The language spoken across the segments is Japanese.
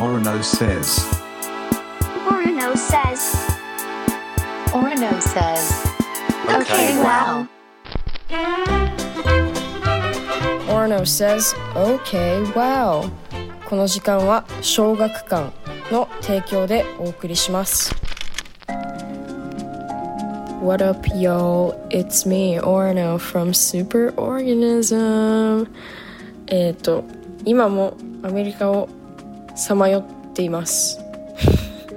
Orono says. Orono says. Orono says. Okay, wow. Orno says, OK, wow. この時間は小学館の提供でお送りします。What up, y'all? It's me, Orno from Superorganism. えっと、今もアメリカをさまよっています。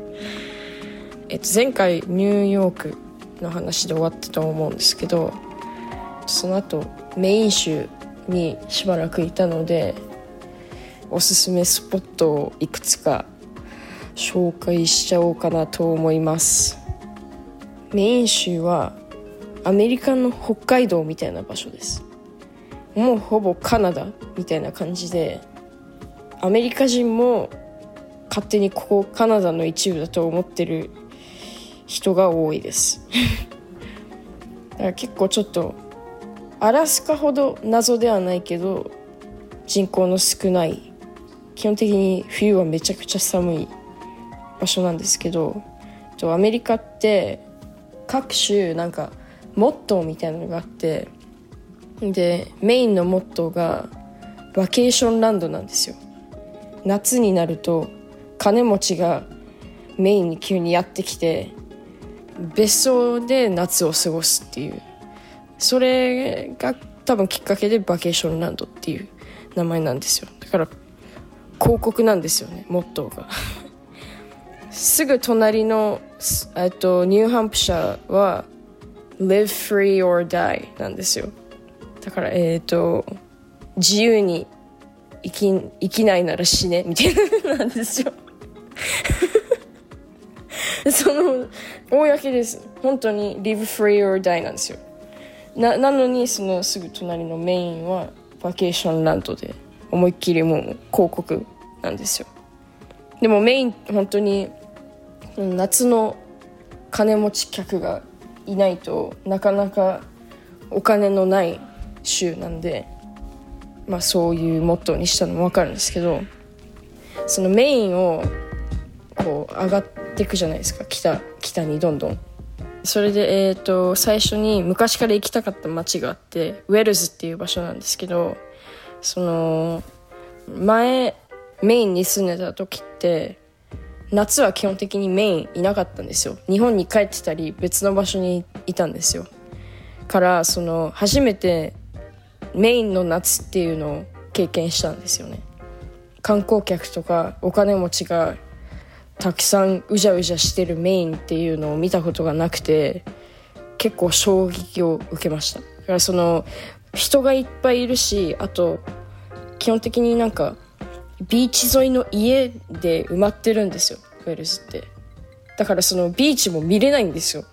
えっと、前回ニューヨークの話で終わったと思うんですけど、その後メイン州にしばらくいたのでおすすめスポットをいくつか紹介しちゃおうかなと思いますメイン州はアメリカの北海道みたいな場所ですもうほぼカナダみたいな感じでアメリカ人も勝手にここカナダの一部だと思ってる人が多いです。だから結構ちょっとアラスカほど謎ではないけど人口の少ない基本的に冬はめちゃくちゃ寒い場所なんですけどアメリカって各種なんかモットーみたいなのがあってでメインのモットーがバケーションランドなんですよ。夏になると金持ちがメインに急にやってきて別荘で夏を過ごすっていう。それが多分きっかけでバケーションランドっていう名前なんですよ。だから広告なんですよねモットーが。すぐ隣のえっとニューハンプシャーは Live free or die なんですよ。だからえっ、と自由に生き生きないなら死ねみたいななんですよ。その公です。本当に Live free or die なんですよ。ななのにそのすぐ隣のメインはバケーションランドで思いっきりもう広告なんですよ。でもメイン本当に夏の金持ち客がいないとなかなかお金のない州なんでまあそういうモットーにしたのも分かるんですけどそのメインをこう上がっていくじゃないですか。北北にどんどん。それで、えー、と最初に昔から行きたかった街があってウェルズっていう場所なんですけどその前メインに住んでた時って夏は基本的にメインいなかったんですよ。日本に帰ってたり別の場所にいたんですよ。からその初めてメインの夏っていうのを経験したんですよね。観光客とかお金持ちがたくさんうじゃうじゃしてるメインっていうのを見たことがなくて結構衝撃を受けました。だからその人がいっぱいいるしあと基本的になんかビーチ沿いの家で埋まってるんですよウェルズって。だからそのビーチも見れないんですよ。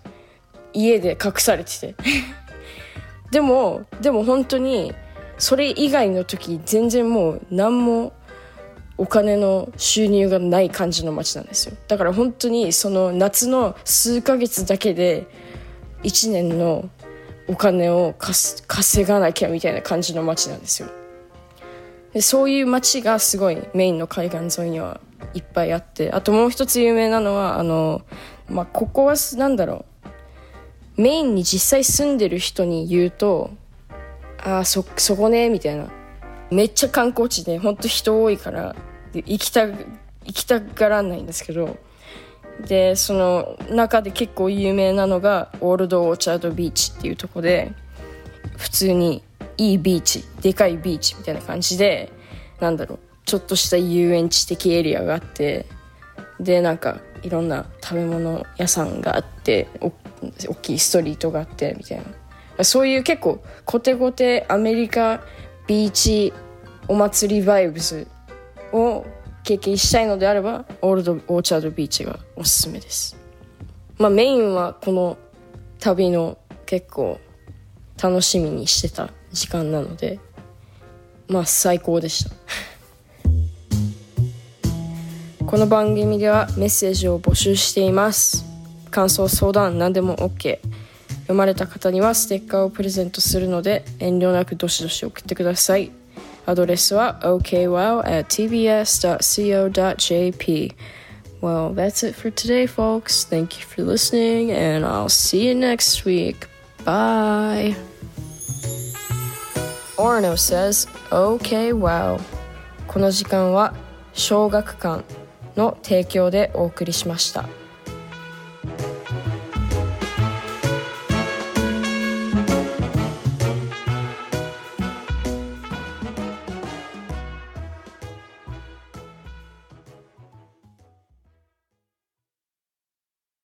家で隠されてて。でもでも本当にそれ以外の時全然もう何もお金の収入がない感じの街なんですよ。だから本当にその夏の数ヶ月だけで1年のお金を稼がなきゃみたいな感じの街なんですよ。でそういう街がすごいメインの海岸沿いにはいっぱいあってあともう一つ有名なのはあの、まあ、ここはなんだろう。メインに実際住んでる人に言うとああそそこねみたいな。めっちゃ観光地で本当人多いから行きた行きたがらないんですけど。でその中で結構有名なのがオールド・オーチャード・ビーチっていうとこで普通にいいビーチでかいビーチみたいな感じでなんだろうちょっとした遊園地的エリアがあってでなんかいろんな食べ物屋さんがあってお大きいストリートがあってみたいな。そういう結構コテコテアメリカビーチお祭りバイブスを経験したいのであればオールド・オーチャード・ビーチがおすすめです。まあメインはこの旅の結構楽しみにしてた時間なのでまあ最高でした。この番組ではメッセージを募集しています。感想相談何でも OK 読まれた方にはステッカーをプレゼントするので遠慮なくどしどし送ってくださいアドレスは okwow at tbs.co.jp. Well, that's it for today, folks. Thank you for listening, and I'll see you next week. Bye. Orno says, Okay, wow. この時間は小学館の提供でお送りしました。